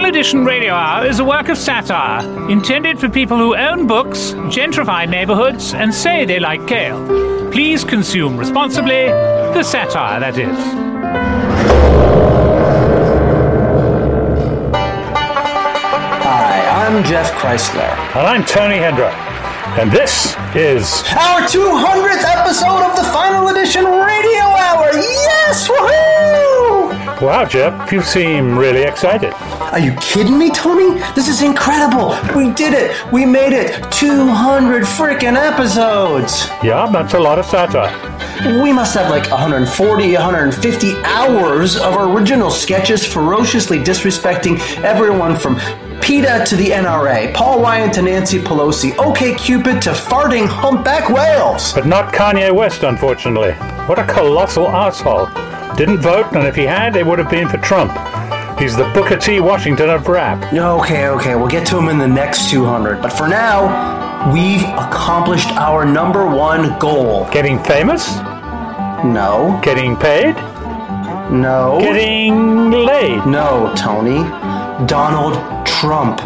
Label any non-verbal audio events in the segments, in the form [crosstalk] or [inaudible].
The Final Edition Radio Hour is a work of satire intended for people who own books, gentrify neighborhoods, and say they like kale. Please consume responsibly, the satire, that is. Hi, I'm Jeff Kreisler. And I'm Tony Hendra. And this is Our 200th episode of the Final Edition Radio Hour! Yes! Woohoo! Wow, Jeff, you seem really excited. Are you kidding me, Tony? This is incredible! We did it! We made it! 200 freaking episodes! Yeah, that's a lot of satire. We must have like 140, 150 hours of original sketches ferociously disrespecting everyone from PETA to the NRA, Paul Ryan to Nancy Pelosi, OK Cupid to farting humpback whales. But not Kanye West, unfortunately. What a colossal asshole. Didn't vote, and if he had, it would have been for Trump. He's the Booker T. Washington of rap. Okay, okay, we'll get to him in the next 200. But for now, we've accomplished our number one goal. Getting famous? No, Getting paid? no, Getting laid? no, Tony. Donald Trump.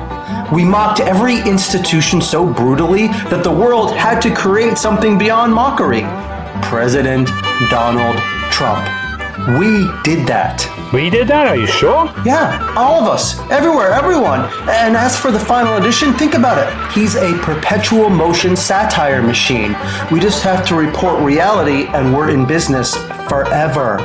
We mocked every institution so brutally that the world had to create something beyond mockery. President Donald Trump. We did that. We did that, are you sure? Yeah, all of us, everywhere, everyone. And as for the final edition, think about it. He's a perpetual motion satire machine. We just have to report reality and we're in business forever.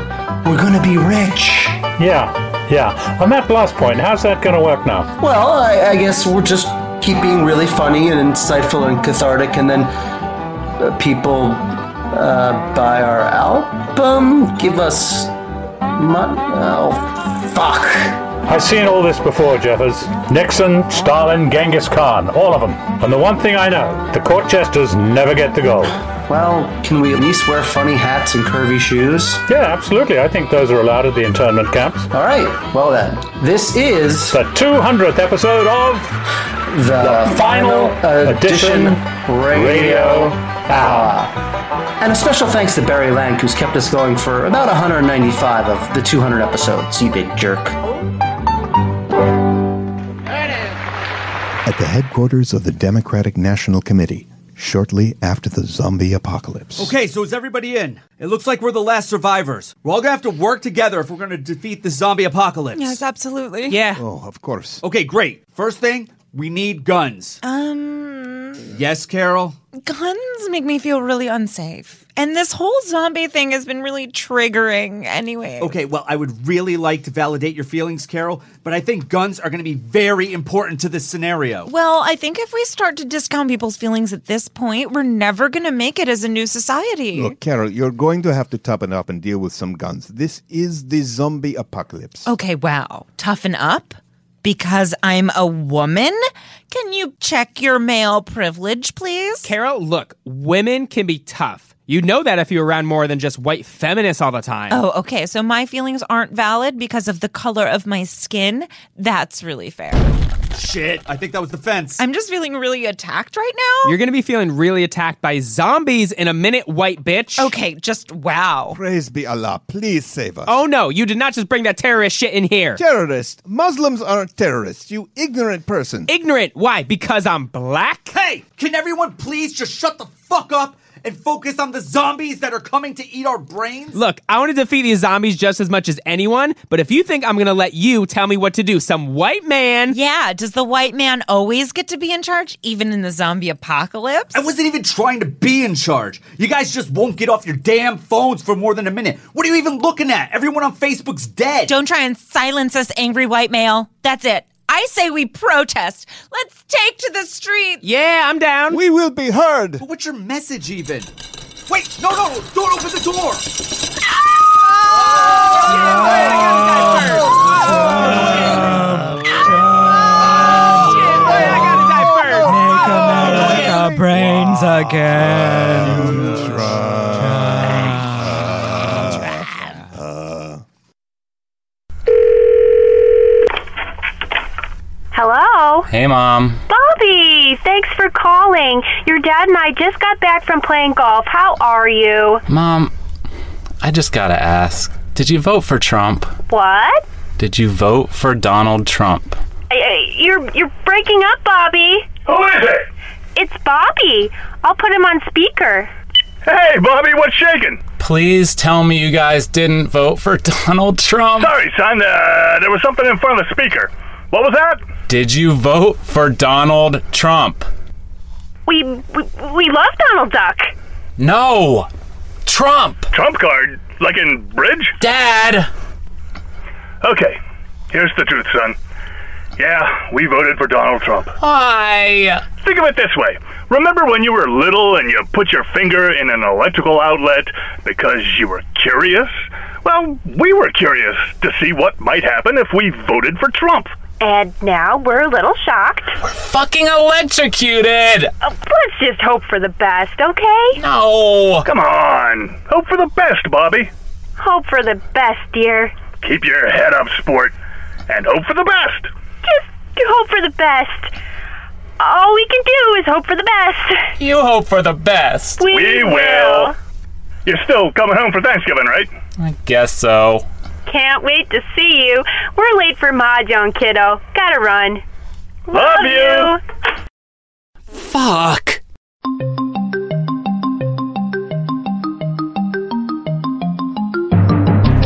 We're gonna be rich. Yeah, yeah. On that last point, how's that to work now? Well, I, I guess we'll just keep being really funny and insightful and cathartic, and then uh, people uh, buy our album, give us money. Oh, fuck. I've seen all this before, Jeffers. Nixon, Stalin, Genghis Khan, all of them. And the one thing I know, the court jesters never get the gold. Well, can we at least wear funny hats and curvy shoes? Yeah, absolutely. I think those are allowed at the internment camps. All right. Well then, this is The 200th episode of the, Final Edition Radio Hour. And a special thanks to Barry Lang, who's kept us going for about 195 of the 200 episodes. You big jerk. At the headquarters of the Democratic National Committee, shortly after the zombie apocalypse. Okay, so is everybody in? It looks like we're the last survivors. We're all gonna have to work together if we're gonna defeat the zombie apocalypse. Yes, absolutely. Yeah. Oh, of course. Okay, great. First thing, we need guns. Um, Yes, Carol? guns make me feel really unsafe. And this whole zombie thing has been really triggering anyway. Okay, well, I would really like to validate your feelings, Carol, but I think guns are gonna be very important to this scenario. Well, I think if we start to discount people's feelings at this point, we're never going to make it as a new society. Look, Carol, you're going to have to toughen up and deal with some guns. This is the zombie apocalypse. Okay, wow. Toughen up? Because I'm a woman? Can you check your male privilege, please? Carol, look, women can be tough. You know that if you're around more than just white feminists all the time. Oh, okay. So my feelings aren't valid because of the color of my skin? That's really fair. Shit, I think that was the fence. I'm just feeling really attacked right now. You're gonna be feeling really attacked by zombies in a minute, white bitch. Okay, just wow. Praise be Allah. Please save us. Oh no, you did not just bring that terrorist shit in here. Terrorists. Muslims are terrorists, you ignorant person. Ignorant. Why? Because I'm black? hey, can everyone please just shut the fuck up and focus on the zombies that are coming to eat our brains? Look, I want to defeat these zombies just as much as anyone, but if you think I'm going to let you tell me what to do, some white man. Yeah, does the white man always get to be in charge, even in the zombie apocalypse? I wasn't even trying to be in charge. You guys just won't get off your damn phones for more than a minute. What are you even looking at? Everyone on Facebook's dead. Don't try and silence us, angry white male. That's it. I say we protest. Let's take to the streets. Yeah, I'm down. We will be heard. But what's your message even? Wait, no, no, don't open the door. America brains again. Hello? Hey, Mom. Bobby, thanks for calling. Your dad and I just got back from playing golf. How are you? Mom, I just gotta ask Did you vote for Trump? What? Did you vote for Donald Trump? I- I- You're you're breaking up, Bobby. Who is it? It's Bobby. I'll put him on speaker. Hey, Bobby, what's shaking? Please tell me you guys didn't vote for [laughs] Donald Trump. Sorry, son. Uh, there was something in front of the speaker. What was that? Did you vote for Donald Trump? We we, we love Donald Duck. No! Trump! Trump card? Like in bridge? Dad! Okay, here's the truth, son. Yeah, we voted for Donald Trump. Why? Think of it this way. Remember when you were little and you put your finger in an electrical outlet because you were curious? Well, we were curious to see what might happen if we voted for Trump. And now we're a little shocked. We're Fucking electrocuted! Uh, let's just hope for the best, okay? No! Come on. Hope for the best, Bobby. Hope for the best, dear. Keep your head up, sport, and hope for the best. Just hope for the best. All we can do is hope for the best. You hope for the best. We, We will. You're still coming home for Thanksgiving, right? I guess so. Can't wait to see you. We're late for mahjong, kiddo. Gotta run. Love you. Fuck!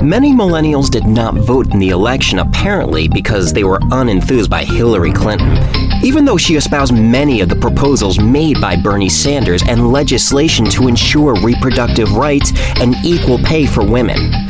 Many millennials did not vote in the election apparently because they were unenthused by Hillary Clinton, even though she espoused many of the proposals made by Bernie Sanders and legislation to ensure reproductive rights and equal pay for women.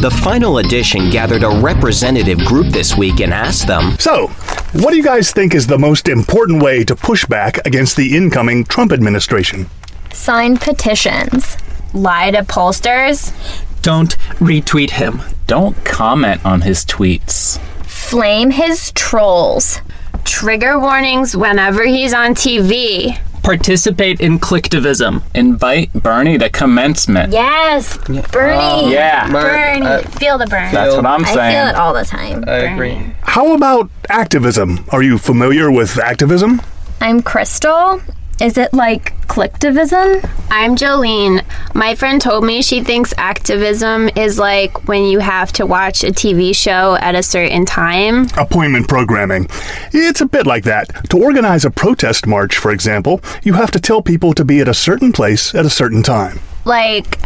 The final edition gathered a representative group this week and asked them So, what do you guys think is the most important way to push back against the incoming Trump administration? Sign petitions. Lie to pollsters. Don't retweet him. Don't comment on his tweets. Flame his trolls. Trigger warnings whenever he's on TV. Participate in clicktivism. Invite Bernie to commencement. Yes, Bernie. Yeah. Bernie. Uh, feel the burn. That's what I'm saying. I feel it all the time. I Bernie. Agree. How about activism? Are you familiar with activism? I'm Crystal. Is it like collectivism? I'm Jolene. My friend told me she thinks activism is like when you have to watch a TV show at a certain time. Appointment programming. It's a bit like that. To organize a protest march, for example, you have to tell people to be at a certain place at a certain time. Like,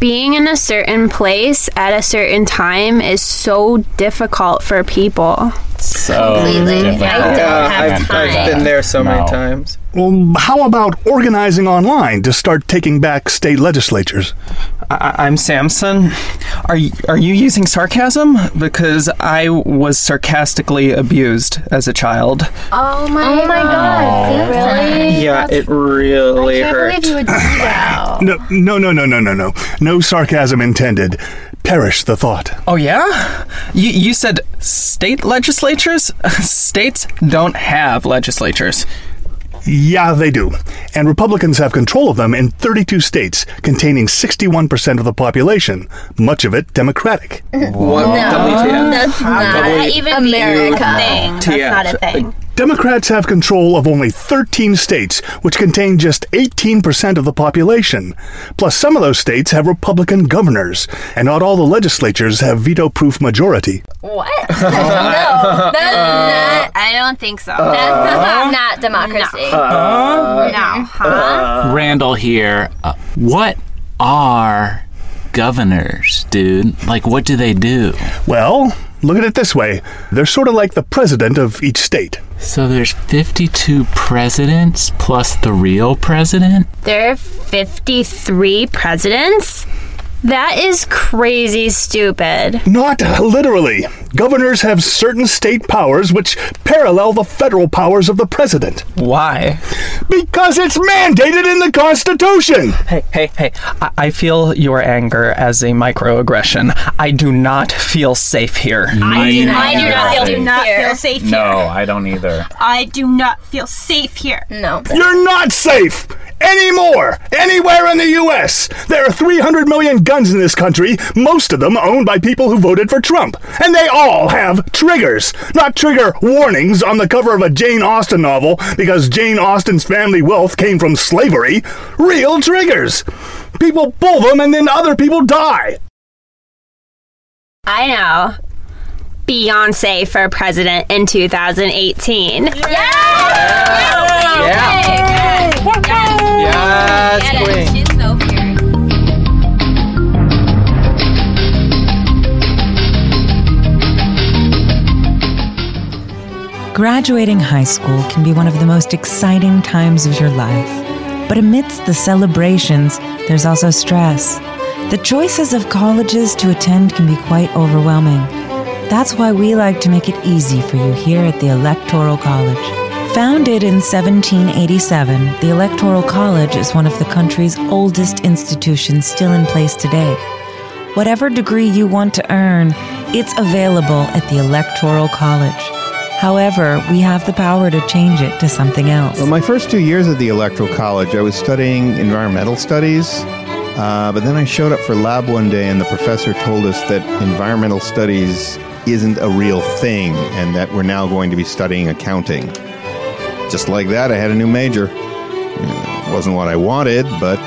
being in a certain place at a certain time is so difficult for people. So Completely. I don't have I've, time. I've been there so No. many times. Well, how about organizing online to start taking back state legislatures? I, I'm Samson. Are you, are you using sarcasm? Because I was sarcastically abused as a child. Oh my, oh my god. Really? Yeah, it really I can't hurt. believe you would do that. No, no, no, no, no, no, no. No sarcasm intended. Perish the thought. Oh yeah? You you said state legislatures? [laughs] States don't have legislatures. Yeah, they do. And Republicans have control of them in 32 states, containing 61% of the population, much of it Democratic. What? No, WTF? that's not W- even America. thing. That's not a thing. Democrats have control of only 13 states, which contain just 18% of the population. Plus, some of those states have Republican governors, and not all the legislatures have veto proof majority. What? [laughs] no, that's not, I don't think so. That's not democracy. Uh, no, huh? Randall here. Uh, what are governors, dude? Like, what do they do? Well, look at it this way they're sort of like the president of each state. So there's 52 presidents plus the real president? There are 53 presidents? That is crazy stupid. Not literally. Governors have certain state powers which parallel the federal powers of the president. Why? Because it's mandated in the Constitution! Hey, hey, hey. I, I feel your anger as a microaggression. I do not feel safe here. I do not, I do not feel, feel do not here. feel safe here. No, I don't either. I do not feel safe here. No. You're not safe! Anymore! Anywhere in the U.S. There are 300 million guns in this country, most of them owned by people who voted for Trump. And they all have triggers. Not trigger warnings on the cover of a Jane Austen novel because Jane Austen's family wealth came from slavery. Real triggers. People pull them and then other people die. I know. Beyonce for president in 2018. Yeah! Yeah. Yes, queen. She's so fierce. Graduating high school can be one of the most exciting times of your life. But amidst the celebrations, there's also stress. The choices of colleges to attend can be quite overwhelming. That's why we like to make it easy for you here at the Electoral College. Founded in 1787, the Electoral College is one of the country's oldest institutions still in place today. Whatever degree you want to earn, it's available at the Electoral College. However, we have the power to change it to something else. Well, my first two years at the Electoral College, I was studying environmental studies. Uh, but then I showed up for lab one day, and the professor told us that environmental studies isn't a real thing, and that we're now going to be studying accounting. Just like that, I had a new major. It wasn't what I wanted, but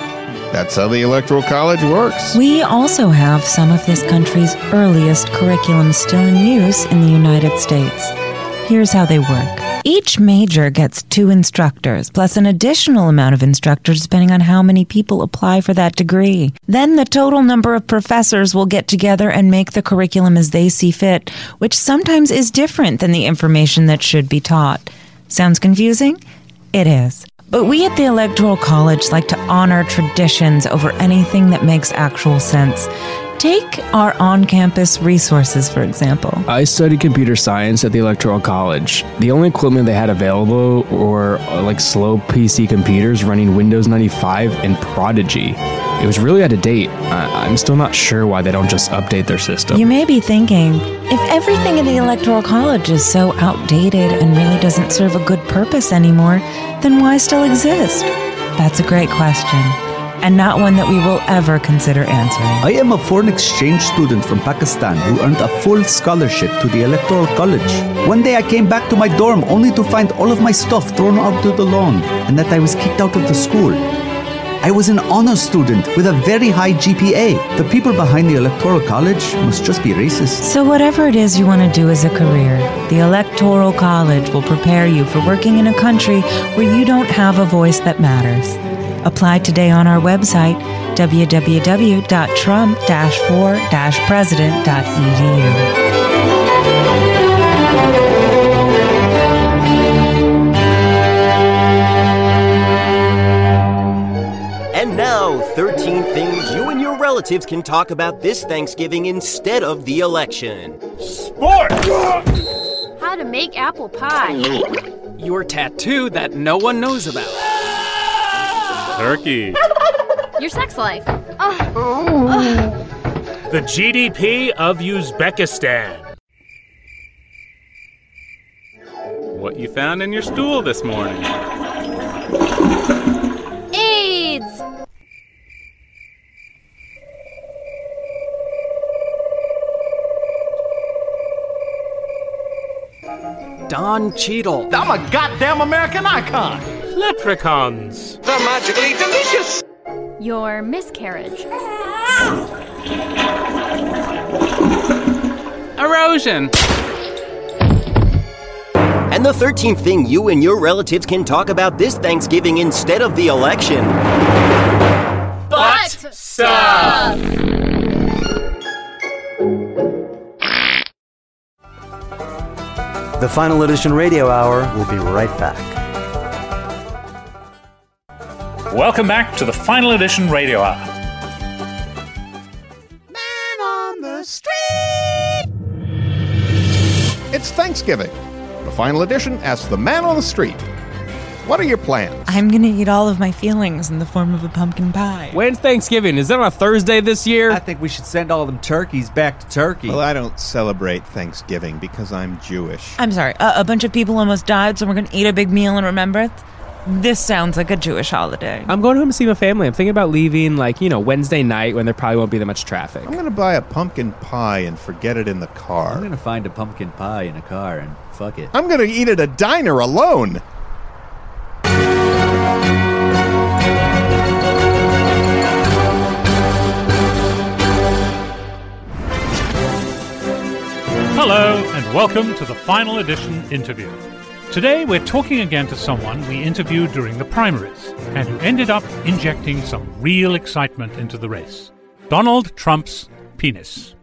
that's how the Electoral College works. We also have some of this country's earliest curriculums still in use in the United States. Here's how they work. Each major gets two instructors, plus an additional amount of instructors depending on how many people apply for that degree. Then the total number of professors will get together and make the curriculum as they see fit, which sometimes is different than the information that should be taught. Sounds confusing? It is. But we at the Electoral College like to honor traditions over anything that makes actual sense. Take our on campus resources, for example. I studied computer science at the Electoral College. The only equipment they had available were uh, like slow PC computers running Windows 95 and Prodigy. It was really out of date. I'm still not sure why they don't just update their system. You may be thinking, if everything in the Electoral College is so outdated and really doesn't serve a good purpose anymore, then why still exist? That's a great question, and not one that we will ever consider answering. I am a foreign exchange student from Pakistan who earned a full scholarship to the Electoral College. One day I came back to my dorm only to find all of my stuff thrown out to the lawn and that I was kicked out of the school. I was an honor student with a very high GPA. The people behind the Electoral College must just be racist. So, whatever it is you want to do as a career, the Electoral College will prepare you for working in a country where you don't have a voice that matters. Apply today on our website, www.trump-for-president.edu. And now, 13 things you and your relatives can talk about this Thanksgiving instead of the election. Sport! How to make apple pie. Your tattoo that no one knows about. Turkey. Your sex life. The GDP of Uzbekistan. What you found in your stool this morning? AIDS. Don Cheadle. I'm a goddamn American icon. Leprechauns. They're magically delicious. Your miscarriage. Erosion. And the 13th thing you and your relatives can talk about this Thanksgiving instead of the election. Butt stuff. The Final Edition Radio Hour will be right back. Welcome back to the Final Edition Radio Hour. Man on the street. It's Thanksgiving. The final edition asks the man on the street, What are your plans? I'm gonna eat all of my feelings in the form of a pumpkin pie. When's Thanksgiving? Is that on a Thursday this year? I think we should send all them turkeys back to Turkey. Well, I don't celebrate Thanksgiving because I'm Jewish. I'm sorry, a, a bunch of people almost died, so we're gonna eat a big meal and remember it? This sounds like a Jewish holiday. I'm going home to see my family. I'm thinking about leaving, like, you know, Wednesday night when there probably won't be that much traffic. I'm going to buy a pumpkin pie and forget it in the car. I'm gonna find a pumpkin pie in a car and fuck it. I'm going to eat at a diner alone. Hello, and welcome to the Final Edition interview. Today, we're talking again to someone we interviewed during the primaries and who ended up injecting some real excitement into the race Donald Trump's penis.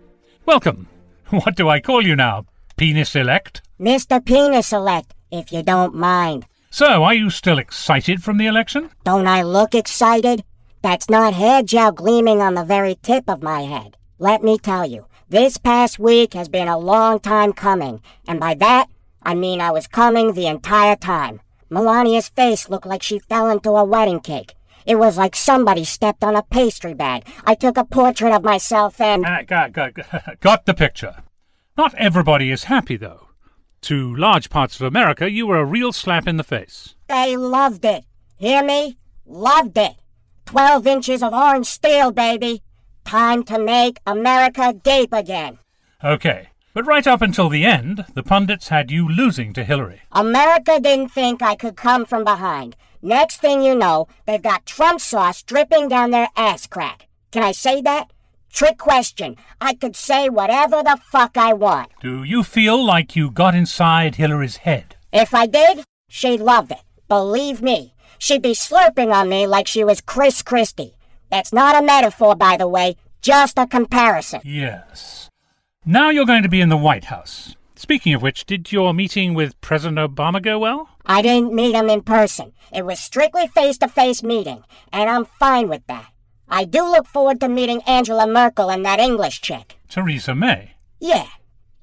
Welcome. [laughs] What do I call you now? Penis elect? Mr. Penis Elect, if you don't mind. So, are you still excited from the election? Don't I look excited? That's not hair gel gleaming on the very tip of my head. Let me tell you, this past week has been a long time coming, and by that, I mean I was coming the entire time. Melania's face looked like she fell into a wedding cake. It was like somebody stepped on a pastry bag. I took a portrait of myself and. Ah, got, got, [laughs] got the picture. Not everybody is happy, though. To large parts of America, you were a real slap in the face. They loved it. Hear me? Loved it. Twelve inches of orange steel, baby. Time to make America gape again. Okay, but right up until the end, the pundits had you losing to Hillary. America didn't think I could come from behind. Next thing you know, they've got Trump sauce dripping down their ass crack. Can I say that? Trick question. I could say whatever the fuck I want. Do you feel like you got inside Hillary's head? If I did, she'd love it. Believe me. She'd be slurping on me like she was Chris Christie. That's not a metaphor, by the way, just a comparison. Yes. Now you're going to be in the White House. Speaking of which, did your meeting with President Obama go well? I didn't meet him in person. It was strictly face to face meeting, and I'm fine with that. I do look forward to meeting Angela Merkel and that English chick. Theresa May. Yeah,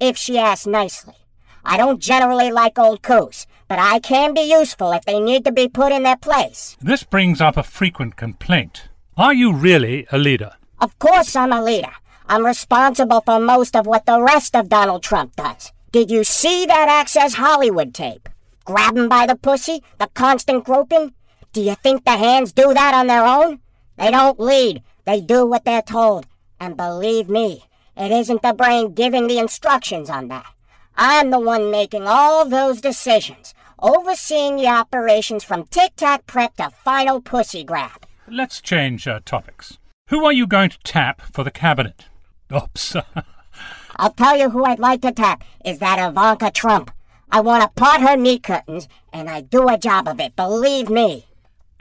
if she asks nicely. I don't generally like old coos, but I can be useful if they need to be put in their place. This brings up a frequent complaint. Are you really a leader? Of course I'm a leader. I'm responsible for most of what the rest of Donald Trump does. Did you see that Access Hollywood tape? Grab 'em by the pussy, the constant groping? Do you think the hands do that on their own? They don't lead, they do what they're told. And believe me, it isn't the brain giving the instructions on that. I'm the one making all those decisions, overseeing the operations from tic tac prep to final pussy grab. Let's change uh, topics. Who are you going to tap for the cabinet? Oops. [laughs] I'll tell you who I'd like to tap is that Ivanka Trump. I want to part her knee curtains, and I do a job of it, believe me.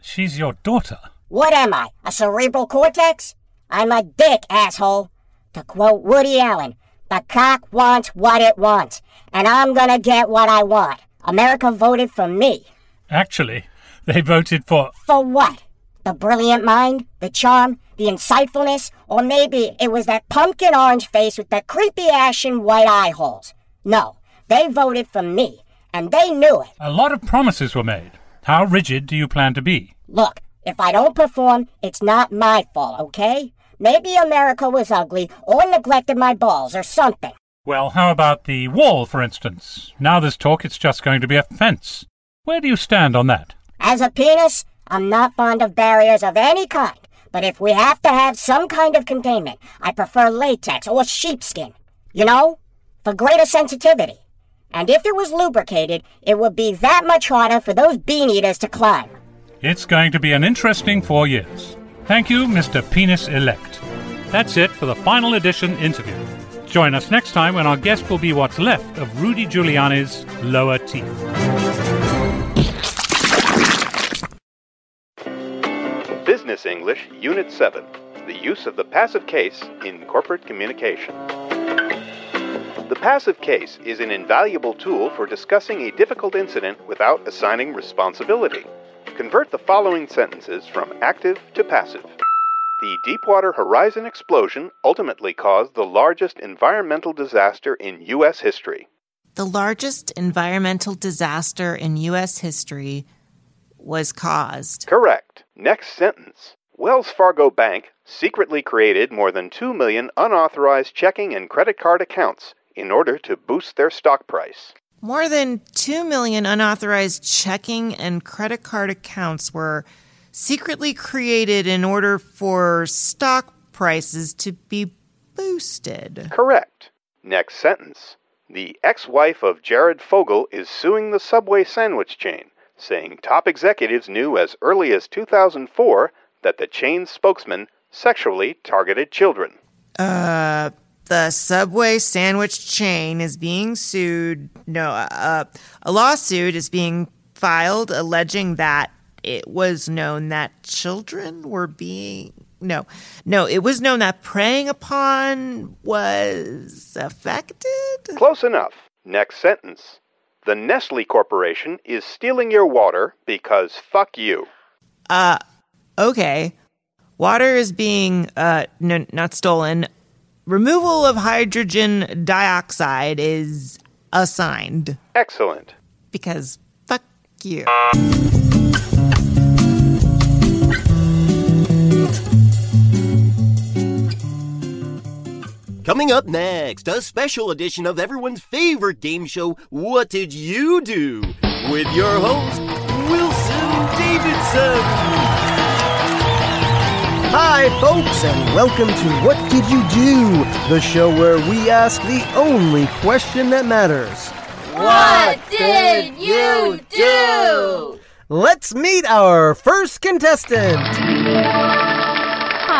She's your daughter. What am I, a cerebral cortex? I'm a dick, asshole. To quote Woody Allen, the cock wants what it wants, and I'm gonna get what I want. America voted for me. Actually, they voted for. For what? The brilliant mind? The charm? The insightfulness? Or maybe it was that pumpkin orange face with the creepy ashen white eye holes? No, they voted for me, and they knew it. A lot of promises were made. How rigid do you plan to be? Look, if I don't perform, it's not my fault, okay? Maybe America was ugly or neglected my balls or something. Well, how about the wall, for instance? Now there's talk it's just going to be a fence. Where do you stand on that? As a penis, I'm not fond of barriers of any kind, but if we have to have some kind of containment, I prefer latex or sheepskin. You know? For greater sensitivity. And if it was lubricated, it would be that much harder for those bean eaters to climb. It's going to be an interesting four years. Thank you, Mr. Penis Elect. That's it for the final edition interview. Join us next time when our guest will be what's left of Rudy Giuliani's lower teeth. Business English, Unit 7 The Use of the Passive Case in Corporate Communication. The passive case is an invaluable tool for discussing a difficult incident without assigning responsibility. Convert the following sentences from active to passive. The Deepwater Horizon explosion ultimately caused the largest environmental disaster in U.S. history. The largest environmental disaster in U.S. history was caused. Correct. Next sentence. Wells Fargo Bank secretly created more than 2 million unauthorized checking and credit card accounts in order to boost their stock price. More than 2 million unauthorized checking and credit card accounts were secretly created in order for stock prices to be boosted. Correct. Next sentence. The ex wife of Jared Fogle is suing the Subway sandwich chain, saying top executives knew as early as 2004 that the chain's spokesman sexually targeted children. Uh, the Subway sandwich chain is being sued. No, uh, a lawsuit is being filed alleging that it was known that children were being. No, no, it was known that preying upon was affected. Close enough. Next sentence. The Nestle Corporation is stealing your water because fuck you. Uh, okay. Water is being, uh, no, not stolen. Removal of hydrogen dioxide is assigned. Excellent. Because fuck you. Coming up next, a special edition of everyone's favorite game show, What Did You Do? With your host, Wilson Davidson. Hi, folks, and welcome to What Did You Do? The show where we ask the only question that matters. What did you do? Let's meet our first contestant.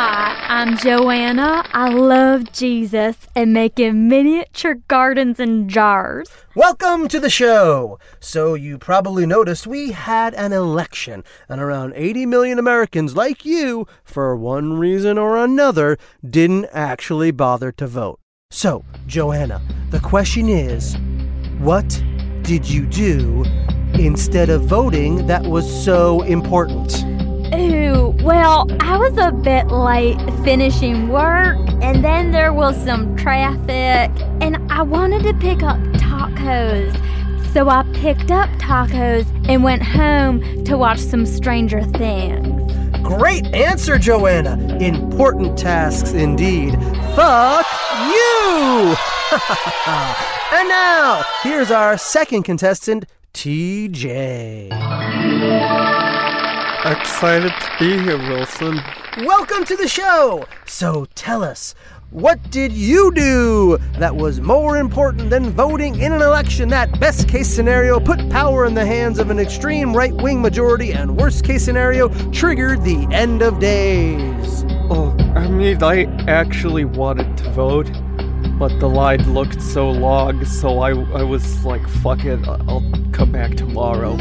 Hi, I'm Joanna. I love Jesus and making miniature gardens in jars. Welcome to the show. So, you probably noticed we had an election, and around 80 million Americans like you, for one reason or another, didn't actually bother to vote. So, Joanna, the question is what did you do instead of voting that was so important? Ooh, well, I was a bit late finishing work, and then there was some traffic, and I wanted to pick up tacos. So I picked up tacos and went home to watch some Stranger Things. Great answer, Joanna. Important tasks indeed. Fuck you! [laughs] and now, here's our second contestant, TJ. Excited to be here, Wilson. Welcome to the show! So tell us, what did you do that was more important than voting in an election that, best case scenario, put power in the hands of an extreme right wing majority, and worst case scenario, triggered the end of days? Oh, I mean, I actually wanted to vote, but the line looked so long, so I, I was like, fuck it, I'll come back tomorrow.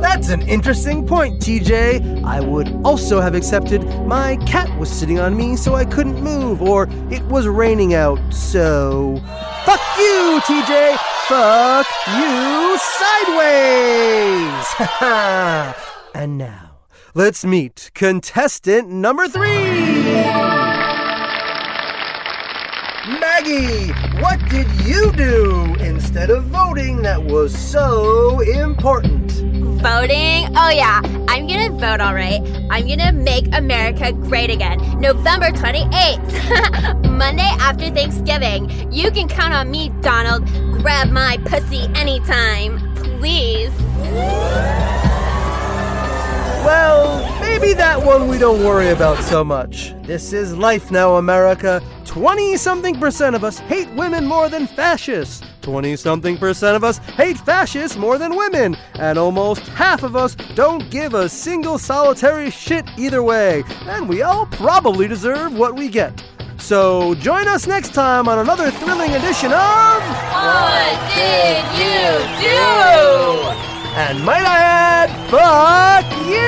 That's an interesting point, TJ. I would also have accepted my cat was sitting on me so I couldn't move, or it was raining out, so. Fuck you, TJ! Fuck you sideways! [laughs] and now, let's meet contestant number three! Maggie, what did you do instead of voting that was so important? Voting? Oh, yeah. I'm gonna vote, alright. I'm gonna make America great again. November 28th. [laughs] Monday after Thanksgiving. You can count on me, Donald. Grab my pussy anytime. Please. Well, maybe that one we don't worry about so much. This is life now, America. 20 something percent of us hate women more than fascists. 20 something percent of us hate fascists more than women, and almost half of us don't give a single solitary shit either way, and we all probably deserve what we get. So join us next time on another thrilling edition of What did you do? And might I add, fuck you!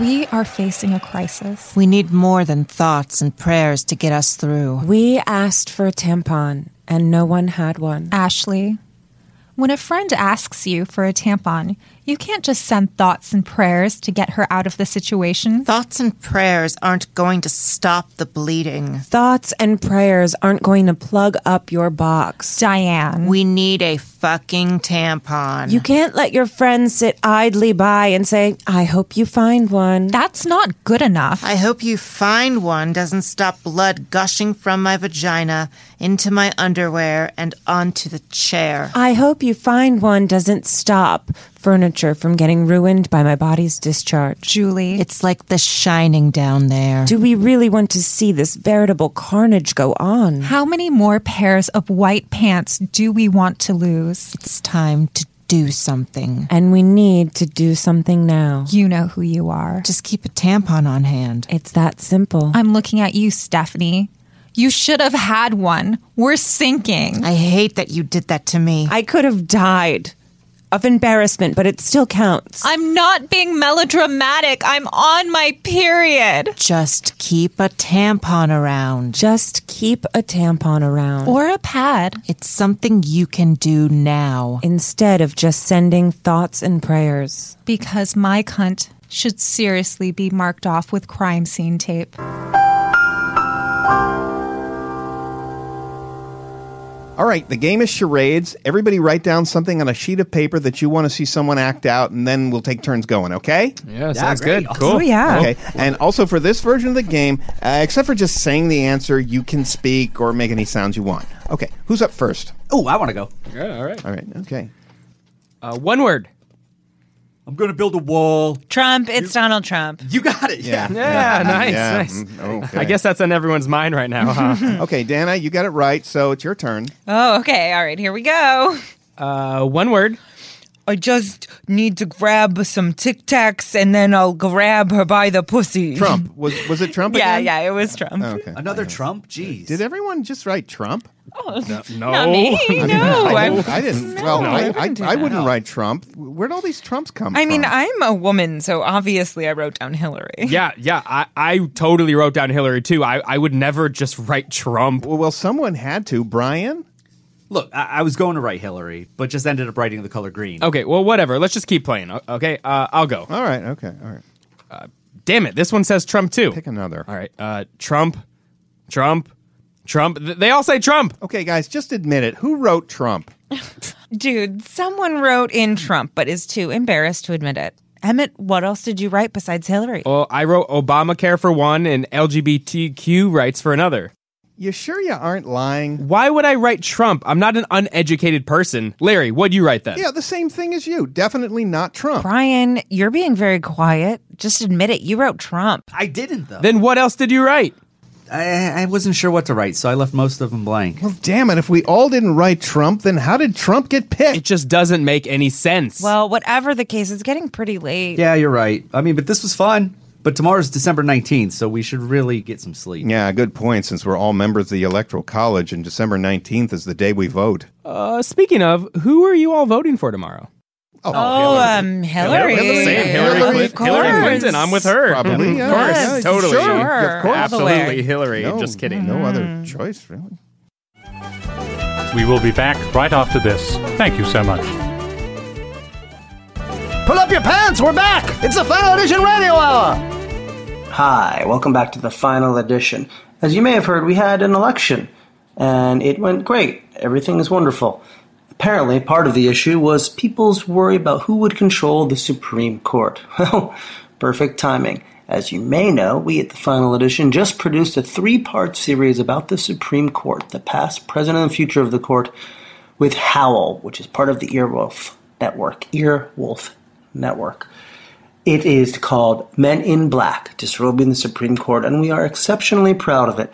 We are facing a crisis. We need more than thoughts and prayers to get us through. We asked for a tampon, and no one had one. Ashley, when a friend asks you for a tampon, you can't just send thoughts and prayers to get her out of the situation. Thoughts and prayers aren't going to stop the bleeding. Thoughts and prayers aren't going to plug up your box. Diane. We need a fucking tampon. You can't let your friends sit idly by and say, I hope you find one. That's not good enough. I hope you find one doesn't stop blood gushing from my vagina into my underwear and onto the chair. I hope you find one doesn't stop furniture from getting ruined by my body's discharge. Julie. It's like the shining down there. Do we really want to see this veritable carnage go on? How many more pairs of white pants do we want to lose? It's time to do something. And we need to do something now. You know who you are. Just keep a tampon on hand. It's that simple. I'm looking at you, Stephanie. You should have had one. We're sinking. I hate that you did that to me. I could have died of embarrassment, but it still counts. I'm not being melodramatic. I'm on my period. Just keep a tampon around. Just keep a tampon around. Or a pad. It's something you can do now. Instead of just sending thoughts and prayers. Because my cunt should seriously be marked off with crime scene tape. All right, the game is charades. Everybody write down something on a sheet of paper that you want to see someone act out, and then we'll take turns going, okay? Yeah, sounds great. good. Cool. Oh, yeah. Okay, and also for this version of the game, uh, except for just saying the answer, you can speak or make any sounds you want. Okay, who's up first? Oh, I want to go. Yeah, all right. All right, okay. Uh, one word. I'm going to build a wall. Trump, it's Donald Trump. You got it. Yeah. Yeah, nice, Yeah, nice. mm, okay. I guess that's on everyone's mind right now, huh? [laughs] Okay, Dana, you got it right, so it's your turn. Oh, okay. All right, here we go. uh, one word. I just need to grab some Tic Tacs and then I'll grab her by the pussy. Trump. Was was it Trump [laughs] Yeah, again? yeah, it was Trump. Oh, okay. Another Trump? Jeez. Did everyone just write Trump? Oh No, Not me. [laughs] No. I, I'm- didn't- I didn't. well, No, I, I I, wouldn't I wouldn't write Trump. Where'd all these Trumps come I from? mean, I'm a woman, so obviously I wrote down Hillary. [laughs] Yeah, yeah. I, I totally wrote down Hillary too. I, I would never just write Trump. well, well, someone had to. Brian? Look, I, I was going to write Hillary, but just ended up writing the color green. Okay, well, whatever. Let's just keep playing. o- Okay, uh, I'll go. All right, okay, all right. Damn it, this one says Trump too. Pick another. All right, uh, Trump, Trump, Trump. Th- They all say Trump. Okay, guys, just admit it. Who wrote Trump? [laughs] Dude, someone wrote in Trump, but is too embarrassed to admit it. Emmett, what else did you write besides Hillary? Well, I wrote Obamacare for one and LGBTQ rights for another. You sure you aren't lying? Why would I write Trump? I'm not an uneducated person. Larry, what'd you write then? Yeah, the same thing as you. Definitely not Trump. Brian, you're being very quiet. Just admit it. You wrote Trump. I didn't, though. Then what else did you write? I, I wasn't sure what to write, so I left most of them blank. Well, damn it. If we all didn't write Trump, then how did Trump get picked? It just doesn't make any sense. Well, whatever the case, it's getting pretty late. Yeah, you're right. I mean, but this was fun. But tomorrow's December 19th, so we should really get some sleep. Yeah, good point, since we're all members of the Electoral College and December 19th is the day we vote. uh, speaking of, who are you all voting for tomorrow? Oh, Oh, um, Hillary. We're the same. Hillary, Of Clinton. course. Hillary Clinton. I'm with her. Probably, of yeah. course, Yeah, totally. sure. Sure, Of course. all the way. Absolutely, Hillary. No, Just kidding. No other choice, really. We will be back right after this. Thank you so much. Pull up your pants, we're back! It's the final edition radio hour! Hi, welcome back to the final edition. As you may have heard, we had an election, and it went great. Everything is wonderful. Apparently, part of the issue was people's worry about who would control the Supreme Court. [laughs] Well, perfect timing. As you may know, we at the final edition just produced a three part series about the Supreme Court, the past, present, and future of the court, with Howl, which is part of the Earwolf Network. Earwolf Network. It is called Men in Black, Disrobing the Supreme Court, and we are exceptionally proud of it.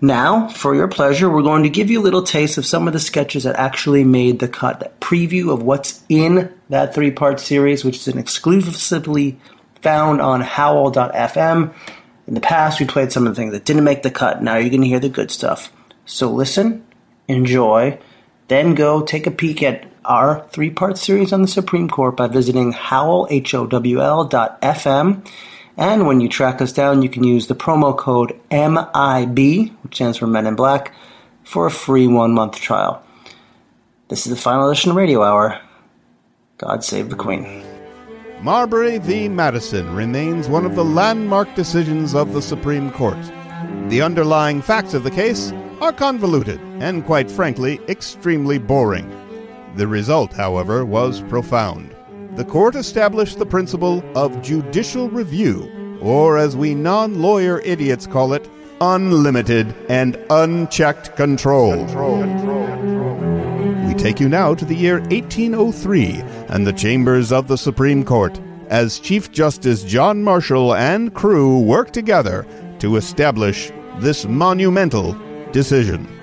Now, for your pleasure, we're going to give you a little taste of some of the sketches that actually made the cut, that preview of what's in that three part series, which is an exclusively found on howl.fm. In the past, we played some of the things that didn't make the cut. Now you're going to hear the good stuff. So listen, enjoy, then go take a peek at our three part series on the Supreme Court by visiting howl, H-O-W-L dot FM. And when you track us down, you can use the promo code MIB, which stands for Men in Black, for a free one month trial. This is the final edition of Radio Hour. God save the Queen. Marbury v. Madison remains one of the landmark decisions of the Supreme Court. The underlying facts of the case are convoluted and, quite frankly, extremely boring. The result, however, was profound. The court established the principle of judicial review, or as we non lawyer idiots call it, unlimited and unchecked control. We take you now to the year 1803 and the chambers of the Supreme Court as Chief Justice John Marshall and crew work together to establish this monumental decision.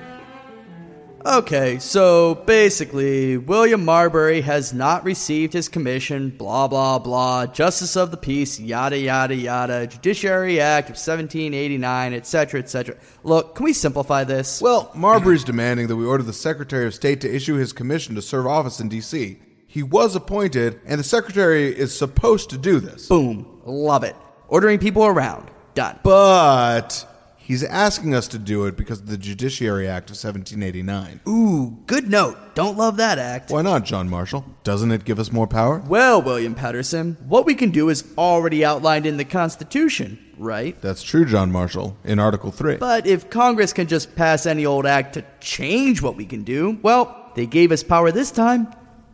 Okay, so basically, William Marbury has not received his commission, blah, blah, blah, Justice of the Peace, yada, yada, yada, Judiciary Act of 1789, etc., etc. Look, can we simplify this? Well, Marbury's demanding that we order the Secretary of State to issue his commission to serve office in D.C. He was appointed, and the Secretary is supposed to do this. Boom. Love it. Ordering people around. Done. But he's asking us to do it because of the Judiciary Act of 1789. Ooh, good note. Don't love that act. Why not, John Marshall? Doesn't it give us more power? Well, William Patterson, what we can do is already outlined in the Constitution, right? That's true, John Marshall, in Article 3. But if Congress can just pass any old act to change what we can do, well, they gave us power this time,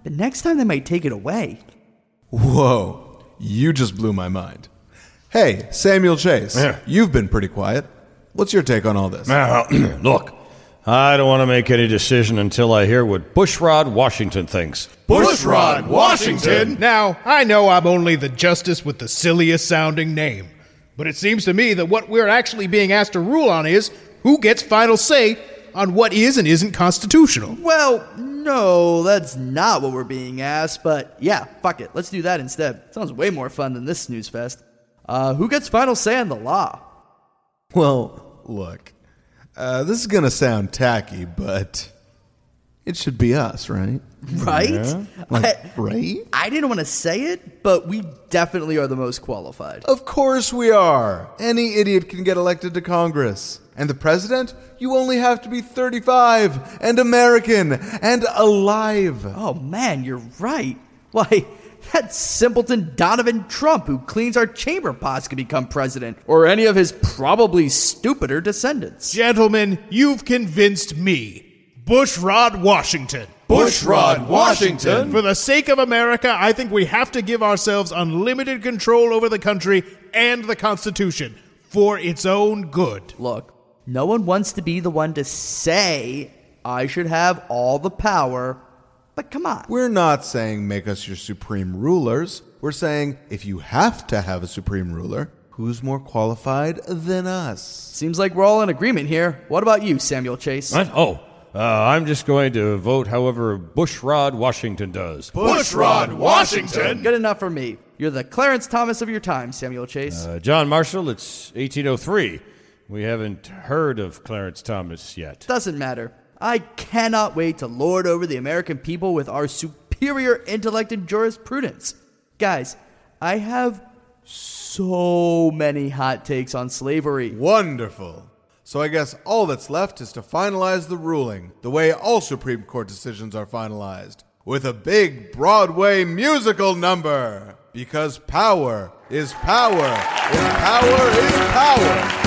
but next time they might take it away. Whoa, you just blew my mind. Hey, Samuel Chase, Yeah. you've been pretty quiet. What's your take on all this? Now, [clears throat] look, I don't want to make any decision until I hear what Bushrod Washington thinks. Bushrod Washington? Now, I know I'm only the justice with the silliest sounding name, but it seems to me that what we're actually being asked to rule on is who gets final say on what is and isn't constitutional. Well, no, that's not what we're being asked, but yeah, fuck it. Let's do that instead. Sounds way more fun than this snooze fest. Uh, who gets final say on the law? Well, look, uh, this is going to sound tacky, but it should be us, right? Right? Yeah? Like, I, right? I didn't want to say it, but we definitely are the most qualified. Of course we are. Any idiot can get elected to Congress. And the president? You only have to be 35 and American and alive. Oh man, you're right. Why, that simpleton Donovan Trump who cleans our chamber pots could become president, or any of his probably stupider descendants. Gentlemen, you've convinced me. Bushrod Washington. Bushrod Washington? For the sake of America, I think we have to give ourselves unlimited control over the country and the Constitution for its own good. Look, no one wants to be the one to say I should have all the power, but come on. We're not saying make us your supreme rulers. We're saying if you have to have a supreme ruler, who's more qualified than us? Seems like we're all in agreement here. What about you, Samuel Chase? What? Oh, uh, I'm just going to vote however Bushrod Washington does. Bushrod Washington? Good enough for me. You're the Clarence Thomas of your time, Samuel Chase. Uh, John Marshall, it's 1803. We haven't heard of Clarence Thomas yet. Doesn't matter. I cannot wait to lord over the American people with our superior intellect and jurisprudence. Guys, I have so many hot takes on slavery. Wonderful. So I guess all that's left is to finalize the ruling, the way all Supreme Court decisions are finalized, with a big Broadway musical number. Because power is power, and power is power.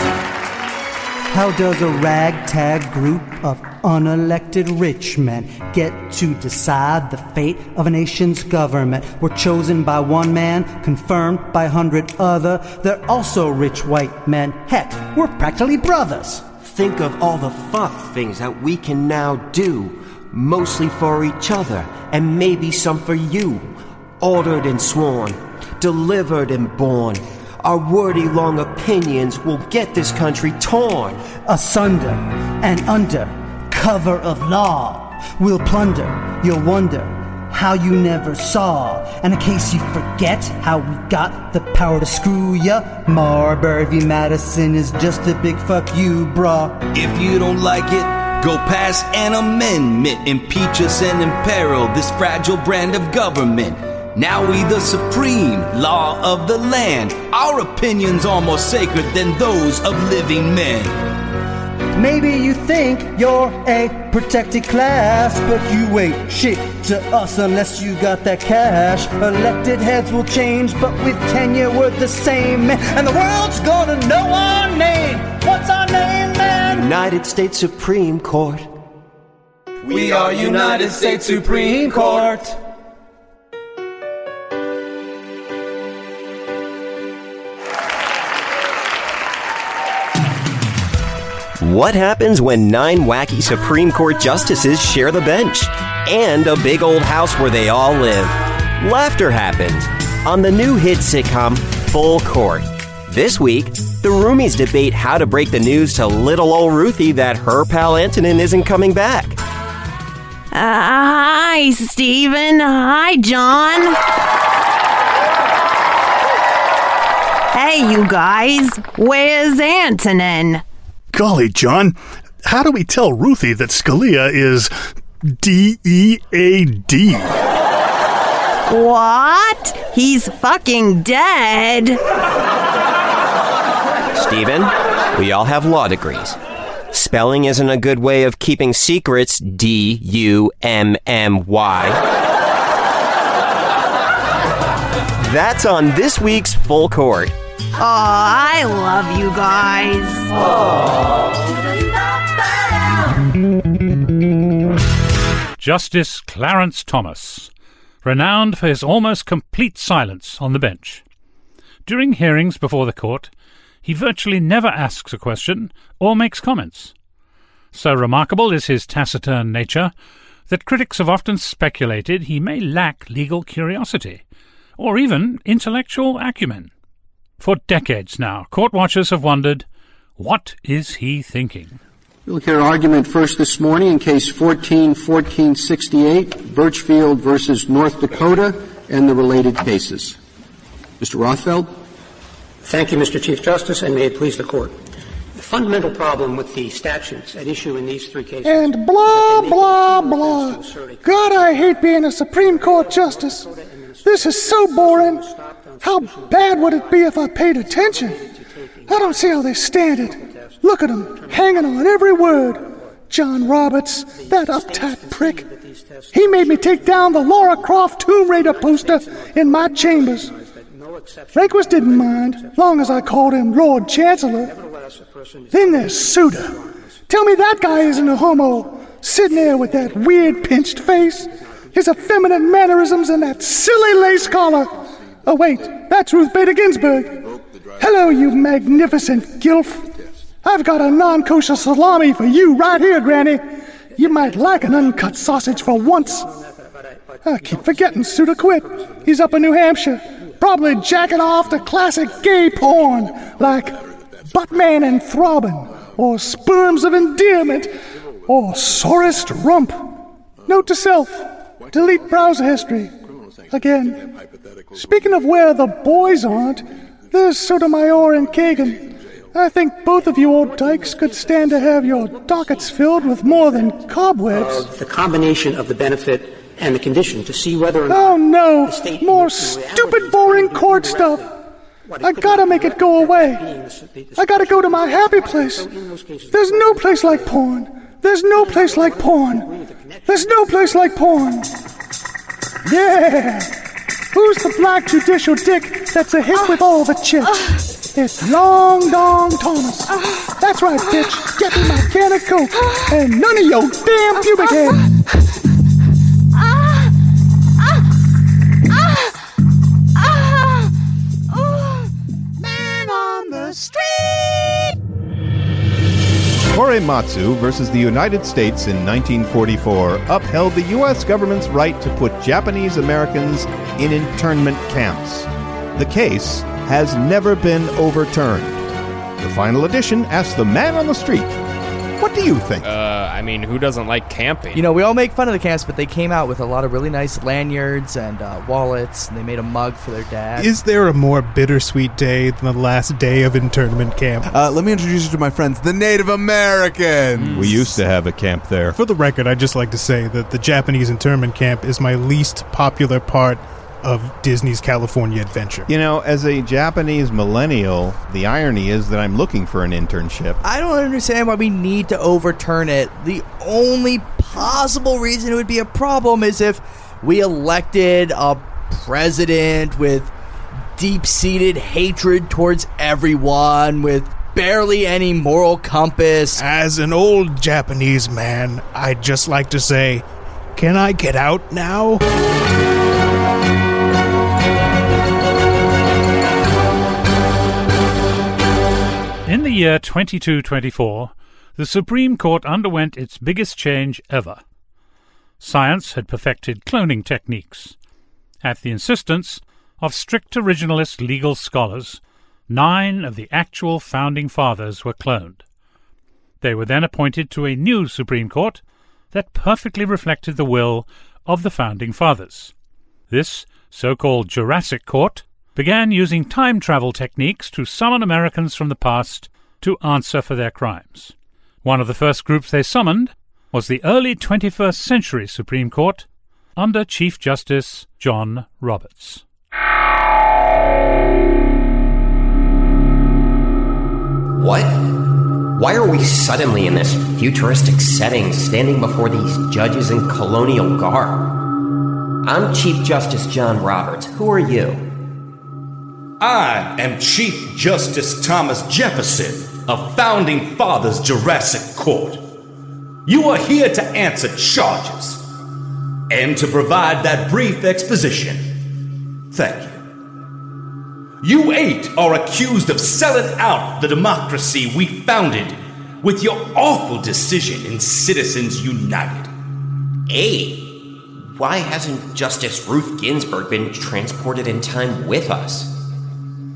How does a ragtag group of unelected rich men get to decide the fate of a nation's government? We're chosen by one man, confirmed by a hundred other. They're also rich white men. Heck, we're practically brothers. Think of all the fuck things that we can now do, mostly for each other, and maybe some for you. Ordered and sworn, delivered and born. Our wordy long opinions will get this country torn. Asunder and under cover of law. We'll plunder, you'll wonder how you never saw. And in case you forget how we got the power to screw ya, Marbury v. Madison is just a big fuck you, brah. If you don't like it, go pass an amendment. Impeach us and imperil this fragile brand of government. Now we the supreme law of the land. Our opinions are more sacred than those of living men. Maybe you think you're a protected class, but you ain't shit to us unless you got that cash. Elected heads will change, but with tenure we're the same, man. And the world's gonna know our name. What's our name, man? United States Supreme Court. We are United States Supreme Court. What happens when nine wacky Supreme Court justices share the bench and a big old house where they all live? Laughter happens on the new hit sitcom Full Court. This week, the roomies debate how to break the news to little old Ruthie that her pal Antonin isn't coming back. Uh, hi, Stephen. Hi, John. Hey, you guys. Where's Antonin? Golly, John, how do we tell Ruthie that Scalia is D E A D? What? He's fucking dead. Steven, we all have law degrees. Spelling isn't a good way of keeping secrets. D U M M Y. That's on this week's Full Court. Oh, I love you guys. Justice Clarence Thomas, renowned for his almost complete silence on the bench. During hearings before the court, he virtually never asks a question or makes comments. So remarkable is his taciturn nature that critics have often speculated he may lack legal curiosity or even intellectual acumen. For decades now, court watchers have wondered what is he thinking? We'll hear argument first this morning in case 141468, Birchfield versus North Dakota, and the related cases. Mr. Rothfeld? Thank you, Mr. Chief Justice, and may it please the Court. The fundamental problem with the statutes at issue in these three cases And blah, blah, blah. God, I hate being a Supreme Court justice. This is so boring. How bad would it be if I paid attention? I don't see how they stand it. Look at 'em, hanging on every word. John Roberts, that uptight prick. He made me take down the Laura Croft Tomb Raider poster in my chambers. Rehnquist didn't mind, long as I called him Lord Chancellor. Then there's Souter. Tell me that guy isn't a homo, sitting there with that weird pinched face, his effeminate mannerisms, and that silly lace collar. Oh, wait, that's Ruth Bader Ginsburg. Hello, you magnificent gilf. I've got a non kosher salami for you right here, Granny. You might like an uncut sausage for once. I keep forgetting Souter quit. He's up in New Hampshire, probably jacking off to classic gay porn like Buttman and Throbbing, or Sperms of Endearment, or Sorest Rump. Note to self delete browser history. Again. Speaking of where the boys aren't, there's Sotomayor and Kagan. I think both of you old dykes could stand to have your dockets filled with more than cobwebs. of the combination of the benefit and the condition to see whether or not Oh no! More stupid, boring court stuff! I gotta make it go away. I gotta go to my happy place. There's no place like porn. There's no place like porn. There's no place like porn. Yeah! Who's the black judicial dick that's a hit with all the chicks? It's Long Dong Thomas. That's right, bitch. Get me my can of Coke and none of your damn pubic hair. Ah, ah, ah, Man on the street! Korematsu versus the United States in 1944 upheld the U.S. government's right to put Japanese Americans in internment camps. The case has never been overturned. The final edition asks the man on the street, What do you think? Uh, I mean, who doesn't like camping? You know, we all make fun of the camps, but they came out with a lot of really nice lanyards and uh, wallets, and they made a mug for their dad. Is there a more bittersweet day than the last day of internment camp? Uh, let me introduce you to my friends, the Native Americans. We used to have a camp there. For the record, I'd just like to say that the Japanese internment camp is my least popular part of Disney's California Adventure. You know, as a Japanese millennial, the irony is that I'm looking for an internship. I don't understand why we need to overturn it. The only possible reason it would be a problem is if we elected a president with deep seated hatred towards everyone, with barely any moral compass. As an old Japanese man, I'd just like to say, can I get out now? Year 2224, the Supreme Court underwent its biggest change ever. Science had perfected cloning techniques. At the insistence of strict originalist legal scholars, nine of the actual founding fathers were cloned. They were then appointed to a new Supreme Court that perfectly reflected the will of the founding fathers. This so called Jurassic Court began using time travel techniques to summon Americans from the past to answer for their crimes. One of the first groups they summoned was the early 21st century Supreme Court under Chief Justice John Roberts. What? Why are we suddenly in this futuristic setting standing before these judges in colonial garb? I'm Chief Justice John Roberts. Who are you? I am Chief Justice Thomas Jefferson of Founding Fathers Jurassic Court. You are here to answer charges and to provide that brief exposition. Thank you. You eight are accused of selling out the democracy we founded with your awful decision in Citizens United. Hey, why hasn't Justice Ruth Ginsburg been transported in time with us?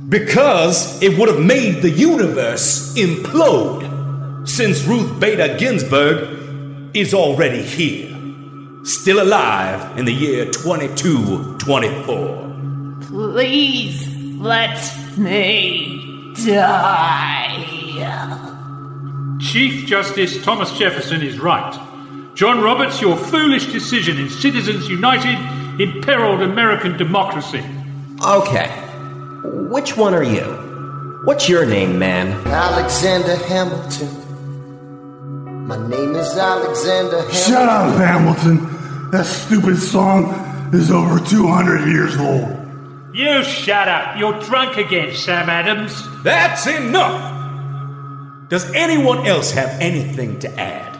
Because it would have made the universe implode, since Ruth Bader Ginsburg is already here, still alive in the year 2224. Please let me die. Chief Justice Thomas Jefferson is right. John Roberts, your foolish decision in Citizens United imperiled American democracy. Okay. Which one are you? What's your name, man? Alexander Hamilton. My name is Alexander Hamilton. Shut up, Hamilton. That stupid song is over 200 years old. You shut up. You're drunk again, Sam Adams. That's enough! Does anyone else have anything to add?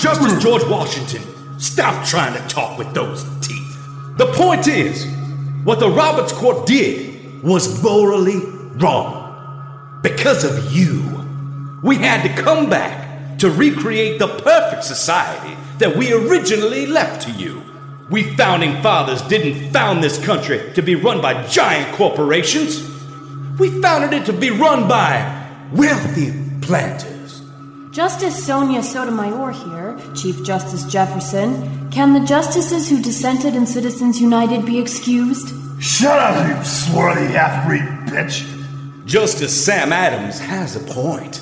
Justice George Washington, stop trying to talk with those teeth. The point is, what the Roberts Court did was morally wrong. Because of you, we had to come back to recreate the perfect society that we originally left to you. We founding fathers didn't found this country to be run by giant corporations. We founded it to be run by wealthy planters. Justice Sonia Sotomayor here, Chief Justice Jefferson. Can the justices who dissented in Citizens United be excused? Shut up, you swarthy half-breed bitch. Justice Sam Adams has a point.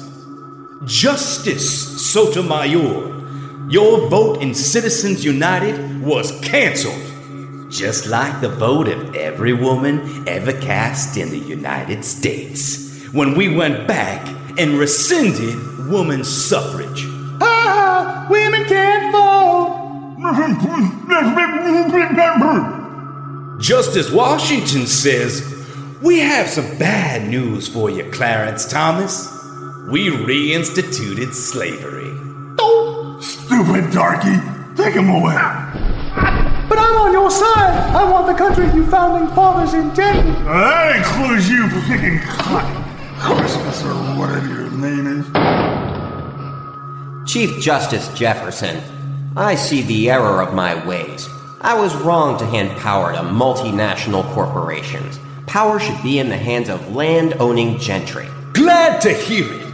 Justice Sotomayor, your vote in Citizens United was canceled. Just like the vote of every woman ever cast in the United States when we went back and rescinded woman's suffrage. Ah, women can't vote. Justice Washington says, We have some bad news for you, Clarence Thomas. We reinstituted slavery. Oh, Stupid darky. Take him away. But I'm on your side. I want the country you founding fathers intended. That includes you picking cotton. Christmas or whatever your name is. Chief Justice Jefferson, I see the error of my ways. I was wrong to hand power to multinational corporations. Power should be in the hands of land owning gentry. Glad to hear it.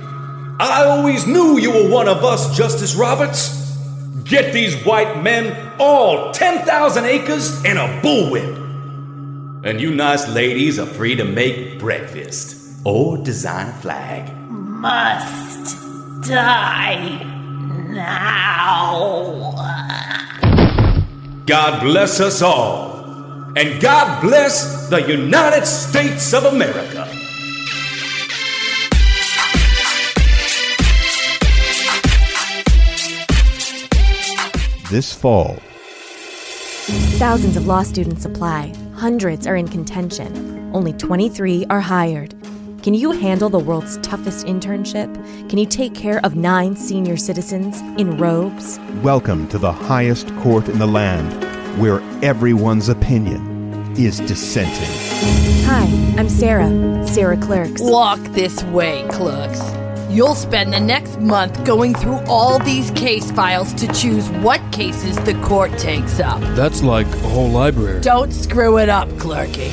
I always knew you were one of us, Justice Roberts. Get these white men all 10,000 acres and a bullwhip. And you nice ladies are free to make breakfast or design a flag. Must die now. God bless us all. And God bless the United States of America. This fall, Thousands of law students apply, hundreds are in contention, only 23 are hired. Can you handle the world's toughest internship? Can you take care of nine senior citizens in robes? welcome to the highest court in the land, where everyone's opinion is dissenting. Hi, I'm Sarah, Sarah Clerks. Walk this way, Clucks. You'll spend the next month going through all these case files to choose what cases the court takes up. That's like a whole library. Don't screw it up, Clerky.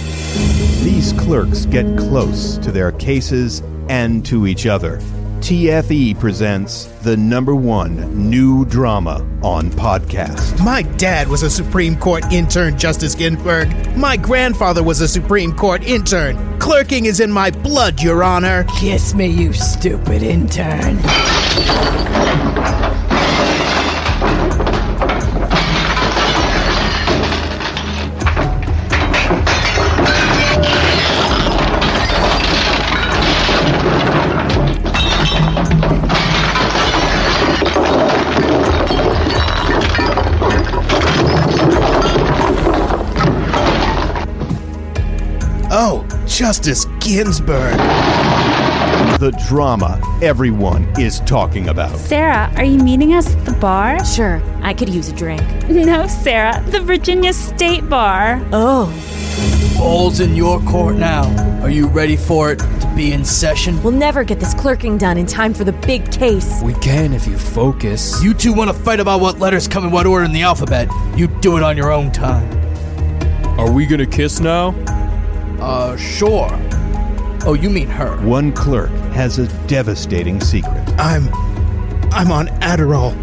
These clerks get close to their cases and to each other. TFE presents the number one new drama on podcast. My dad was a Supreme Court intern, Justice Ginsburg. My grandfather was a Supreme Court intern. Clerking is in my blood, Your Honor. Kiss me, you stupid intern. Justice Ginsburg. The drama everyone is talking about. Sarah, are you meeting us at the bar? Sure, I could use a drink. [laughs] No, Sarah, the Virginia State Bar. Oh. Ball's in your court now. Are you ready for it to be in session? We'll never get this clerking done in time for the big case. We can if you focus. You two want to fight about what letters come in what order in the alphabet. You do it on your own time. Are we gonna kiss now? Uh, sure. Oh, you mean her. One clerk has a devastating secret. I'm. I'm on Adderall.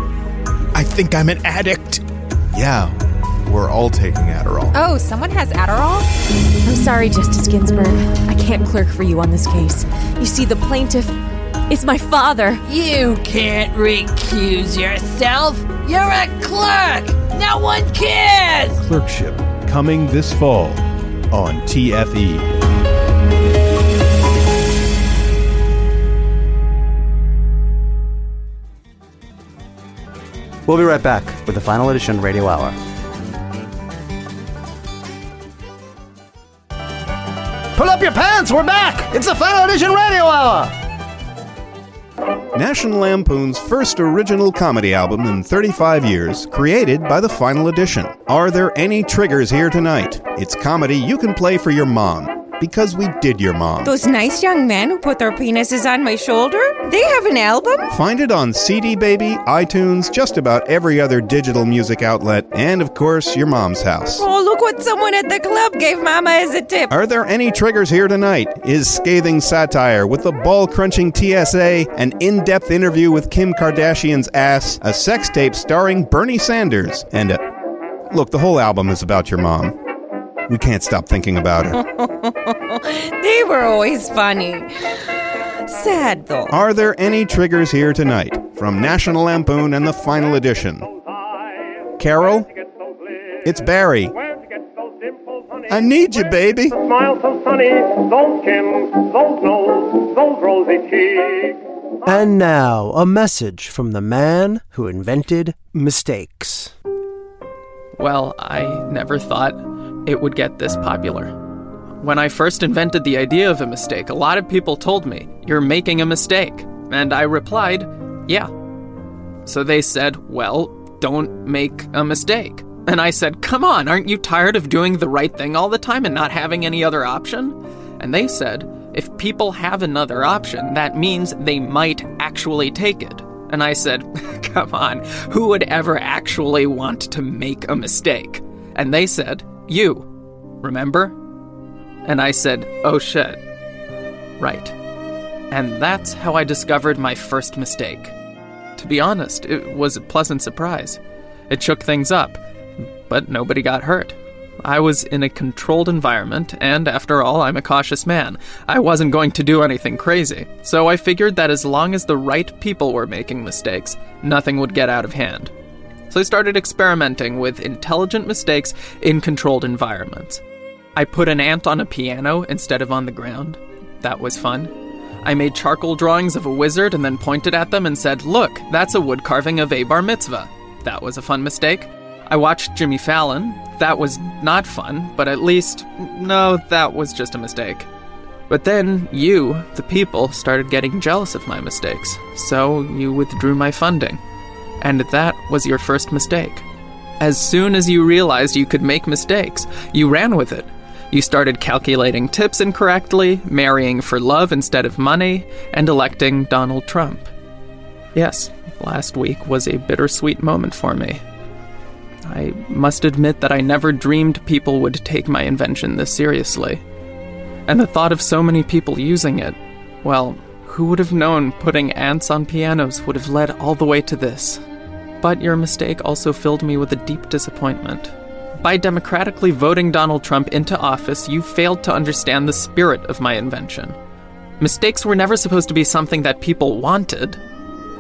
I think I'm an addict. Yeah, we're all taking Adderall. Oh, someone has Adderall? I'm sorry, Justice Ginsburg. I can't clerk for you on this case. You see, the plaintiff is my father. You can't recuse yourself. You're a clerk. No one cares. Clerkship coming this fall on. TFE. We'll be right back with the final edition Radio Hour. Pull up your pants, we're back! It's the final edition radio hour! National Lampoon's first original comedy album in 35 years, created by the final edition. Are there any triggers here tonight? It's comedy you can play for your mom. Because we did your mom. Those nice young men who put their penises on my shoulder? They have an album? Find it on CD Baby, iTunes, just about every other digital music outlet, and of course, your mom's house. Oh, look what someone at the club gave Mama as a tip. Are there any triggers here tonight? Is scathing satire with the ball crunching TSA, an in depth interview with Kim Kardashian's ass, a sex tape starring Bernie Sanders, and a. Look, the whole album is about your mom. We can't stop thinking about her. [laughs] they were always funny. Sad though. Are there any triggers here tonight? From National Lampoon and the final edition. Carol? It's Barry. I need you, baby. Smile so sunny, those chins, those nose, those rosy cheeks. And now, a message from the man who invented mistakes. Well, I never thought it would get this popular. When I first invented the idea of a mistake, a lot of people told me, You're making a mistake. And I replied, Yeah. So they said, Well, don't make a mistake. And I said, Come on, aren't you tired of doing the right thing all the time and not having any other option? And they said, If people have another option, that means they might actually take it. And I said, [laughs] Come on, who would ever actually want to make a mistake? And they said, You. Remember? And I said, Oh shit. Right. And that's how I discovered my first mistake. To be honest, it was a pleasant surprise. It shook things up, but nobody got hurt. I was in a controlled environment, and after all, I'm a cautious man. I wasn't going to do anything crazy, so I figured that as long as the right people were making mistakes, nothing would get out of hand. So I started experimenting with intelligent mistakes in controlled environments. I put an ant on a piano instead of on the ground. That was fun. I made charcoal drawings of a wizard and then pointed at them and said, Look, that's a wood carving of a bar mitzvah. That was a fun mistake. I watched Jimmy Fallon. That was not fun, but at least, no, that was just a mistake. But then you, the people, started getting jealous of my mistakes, so you withdrew my funding. And that was your first mistake. As soon as you realized you could make mistakes, you ran with it. You started calculating tips incorrectly, marrying for love instead of money, and electing Donald Trump. Yes, last week was a bittersweet moment for me. I must admit that I never dreamed people would take my invention this seriously. And the thought of so many people using it, well, who would have known putting ants on pianos would have led all the way to this? But your mistake also filled me with a deep disappointment. By democratically voting Donald Trump into office, you failed to understand the spirit of my invention. Mistakes were never supposed to be something that people wanted.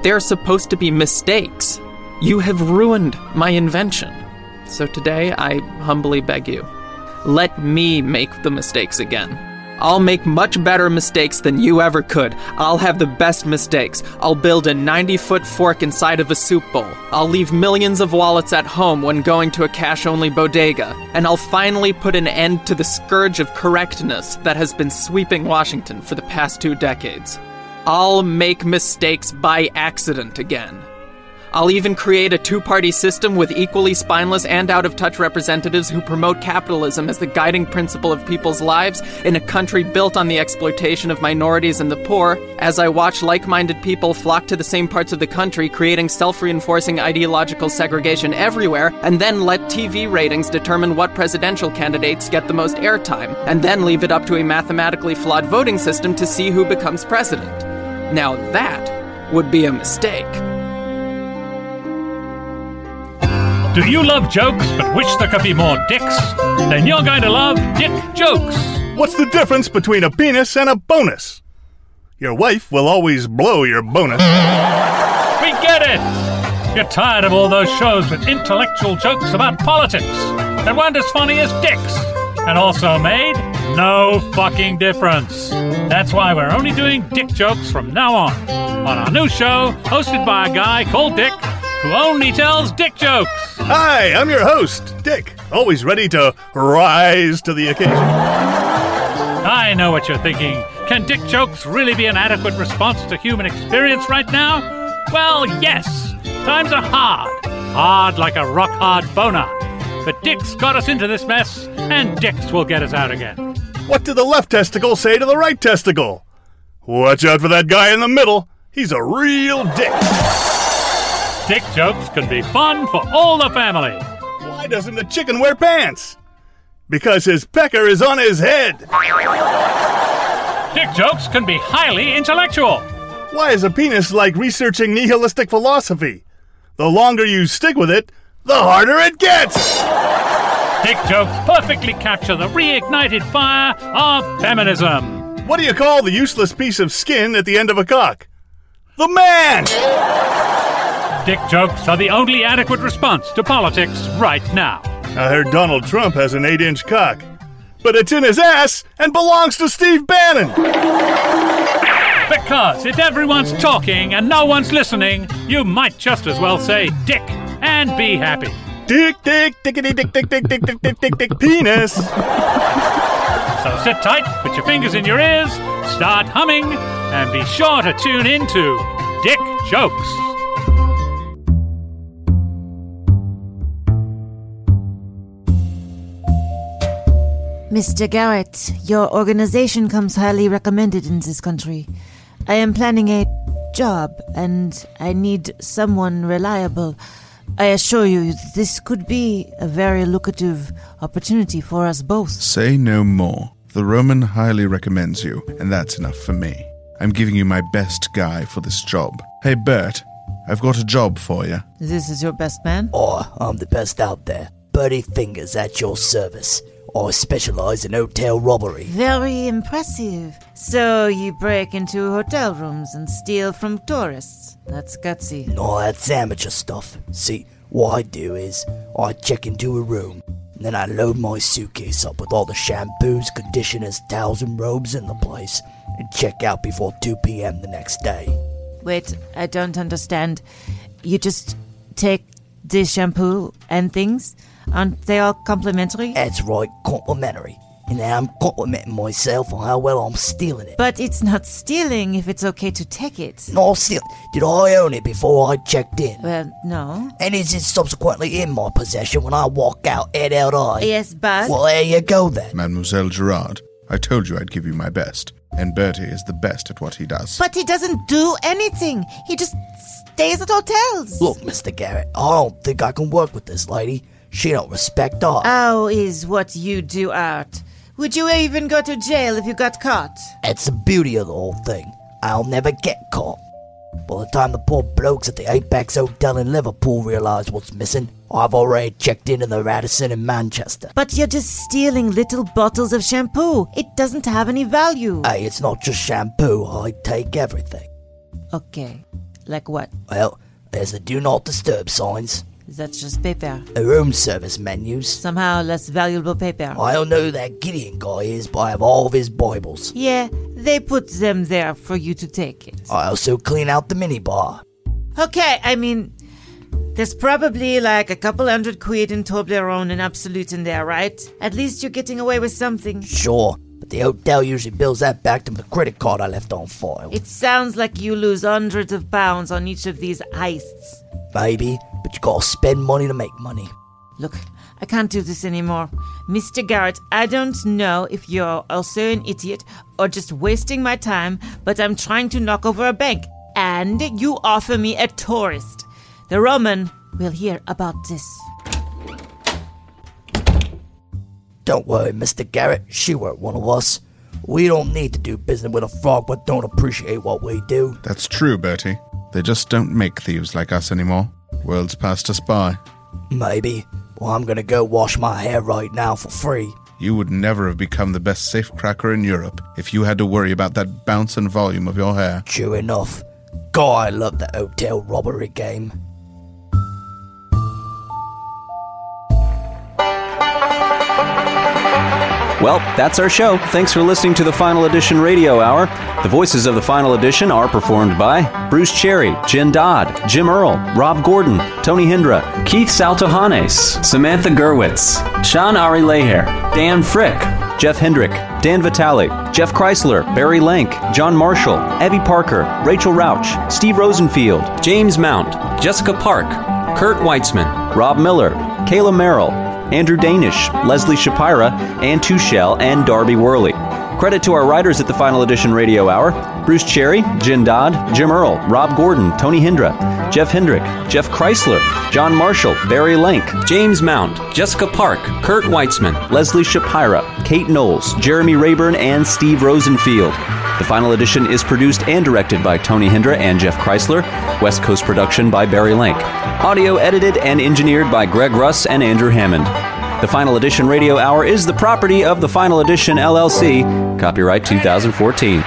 They're supposed to be mistakes. You have ruined my invention. So today, I humbly beg you let me make the mistakes again. I'll make much better mistakes than you ever could. I'll have the best mistakes. I'll build a 90 foot fork inside of a soup bowl. I'll leave millions of wallets at home when going to a cash only bodega. And I'll finally put an end to the scourge of correctness that has been sweeping Washington for the past two decades. I'll make mistakes by accident again. I'll even create a two party system with equally spineless and out of touch representatives who promote capitalism as the guiding principle of people's lives in a country built on the exploitation of minorities and the poor, as I watch like minded people flock to the same parts of the country, creating self reinforcing ideological segregation everywhere, and then let TV ratings determine what presidential candidates get the most airtime, and then leave it up to a mathematically flawed voting system to see who becomes president. Now that would be a mistake. Do you love jokes but wish there could be more dicks? Then you're going to love Dick Jokes. What's the difference between a penis and a bonus? Your wife will always blow your bonus. We get it! You're tired of all those shows with intellectual jokes about politics that weren't as funny as dicks and also made no fucking difference. That's why we're only doing dick jokes from now on on our new show hosted by a guy called Dick who only tells dick jokes. Hi, I'm your host, Dick, always ready to rise to the occasion. I know what you're thinking. Can dick jokes really be an adequate response to human experience right now? Well, yes. Times are hard. Hard like a rock hard boner. But Dick's got us into this mess, and Dick's will get us out again. What did the left testicle say to the right testicle? Watch out for that guy in the middle. He's a real dick. Dick jokes can be fun for all the family. Why doesn't the chicken wear pants? Because his pecker is on his head. Dick jokes can be highly intellectual. Why is a penis like researching nihilistic philosophy? The longer you stick with it, the harder it gets. Dick jokes perfectly capture the reignited fire of feminism. What do you call the useless piece of skin at the end of a cock? The man! Dick jokes are the only adequate response to politics right now. I heard Donald Trump has an 8 inch cock, but it's in his ass and belongs to Steve Bannon. Because if everyone's talking and no one's listening, you might just as well say dick and be happy. Dick, dick, dickety, dick, dick, dick, dick, dick, dick, dick, dick, penis. So sit tight, put your fingers in your ears, start humming, and be sure to tune in to Dick Jokes. Mr. Garrett, your organization comes highly recommended in this country. I am planning a job, and I need someone reliable. I assure you, this could be a very lucrative opportunity for us both. Say no more. The Roman highly recommends you, and that's enough for me. I'm giving you my best guy for this job. Hey, Bert, I've got a job for you. This is your best man? Oh, I'm the best out there. Bertie Fingers at your service. I specialize in hotel robbery. Very impressive. So you break into hotel rooms and steal from tourists. That's gutsy. No, that's amateur stuff. See, what I do is I check into a room, and then I load my suitcase up with all the shampoos, conditioners, towels, and robes in the place, and check out before 2 p.m. the next day. Wait, I don't understand. You just take the shampoo and things? Aren't they all complimentary? That's right, complimentary. And now I'm complimenting myself on how well I'm stealing it. But it's not stealing if it's okay to take it. No, steal. Did I own it before I checked in? Well, no. And is it subsequently in my possession when I walk out head out eye? Yes, but. Well, there you go then. Mademoiselle Gerard, I told you I'd give you my best, and Bertie is the best at what he does. But he doesn't do anything. He just stays at hotels. Look, Mr. Garrett, I don't think I can work with this lady. She don't respect art. How is what you do art? Would you even go to jail if you got caught? That's the beauty of the whole thing. I'll never get caught. By the time the poor blokes at the Apex Hotel in Liverpool realise what's missing, I've already checked into the Radisson in Manchester. But you're just stealing little bottles of shampoo. It doesn't have any value. Hey, it's not just shampoo. I take everything. Okay. Like what? Well, there's the do not disturb signs. That's just paper. A room service menus. Somehow less valuable paper. I don't know who that Gideon guy is, but I have all of his Bibles. Yeah, they put them there for you to take it. I also clean out the minibar. Okay, I mean, there's probably like a couple hundred quid in Toblerone and Absolut in there, right? At least you're getting away with something. Sure, the hotel usually bills that back to the credit card I left on file. It sounds like you lose hundreds of pounds on each of these heists. Maybe, but you gotta spend money to make money. Look, I can't do this anymore. Mr. Garrett, I don't know if you're also an idiot or just wasting my time, but I'm trying to knock over a bank, and you offer me a tourist. The Roman will hear about this. Don't worry, Mr. Garrett, she weren't one of us. We don't need to do business with a frog but don't appreciate what we do. That's true, Bertie. They just don't make thieves like us anymore. World's passed us by. Maybe. Well, I'm gonna go wash my hair right now for free. You would never have become the best safecracker in Europe if you had to worry about that bounce and volume of your hair. True enough. God, I love the hotel robbery game. Well, that's our show. Thanks for listening to the Final Edition Radio Hour. The voices of the Final Edition are performed by Bruce Cherry, Jen Dodd, Jim Earl, Rob Gordon, Tony Hendra, Keith Saltohanes, Samantha Gerwitz, Sean Ari Leher, Dan Frick, Jeff Hendrick, Dan Vitale, Jeff Kreisler, Barry Lank, John Marshall, Abby Parker, Rachel Rauch, Steve Rosenfield, James Mount, Jessica Park, Kurt Weitzman, Rob Miller, Kayla Merrill, Andrew Danish, Leslie Shapira, Ann Tuchel, and Darby Worley. Credit to our writers at the Final Edition Radio Hour Bruce Cherry, Jen Dodd, Jim Earl, Rob Gordon, Tony Hendra, Jeff Hendrick, Jeff Kreisler, John Marshall, Barry Lank, James Mount, Jessica Park, Kurt Weitzman, Leslie Shapira, Kate Knowles, Jeremy Rayburn, and Steve Rosenfield. The Final Edition is produced and directed by Tony Hendra and Jeff Kreisler, West Coast production by Barry Lank. Audio edited and engineered by Greg Russ and Andrew Hammond. The Final Edition Radio Hour is the property of the Final Edition LLC, copyright 2014.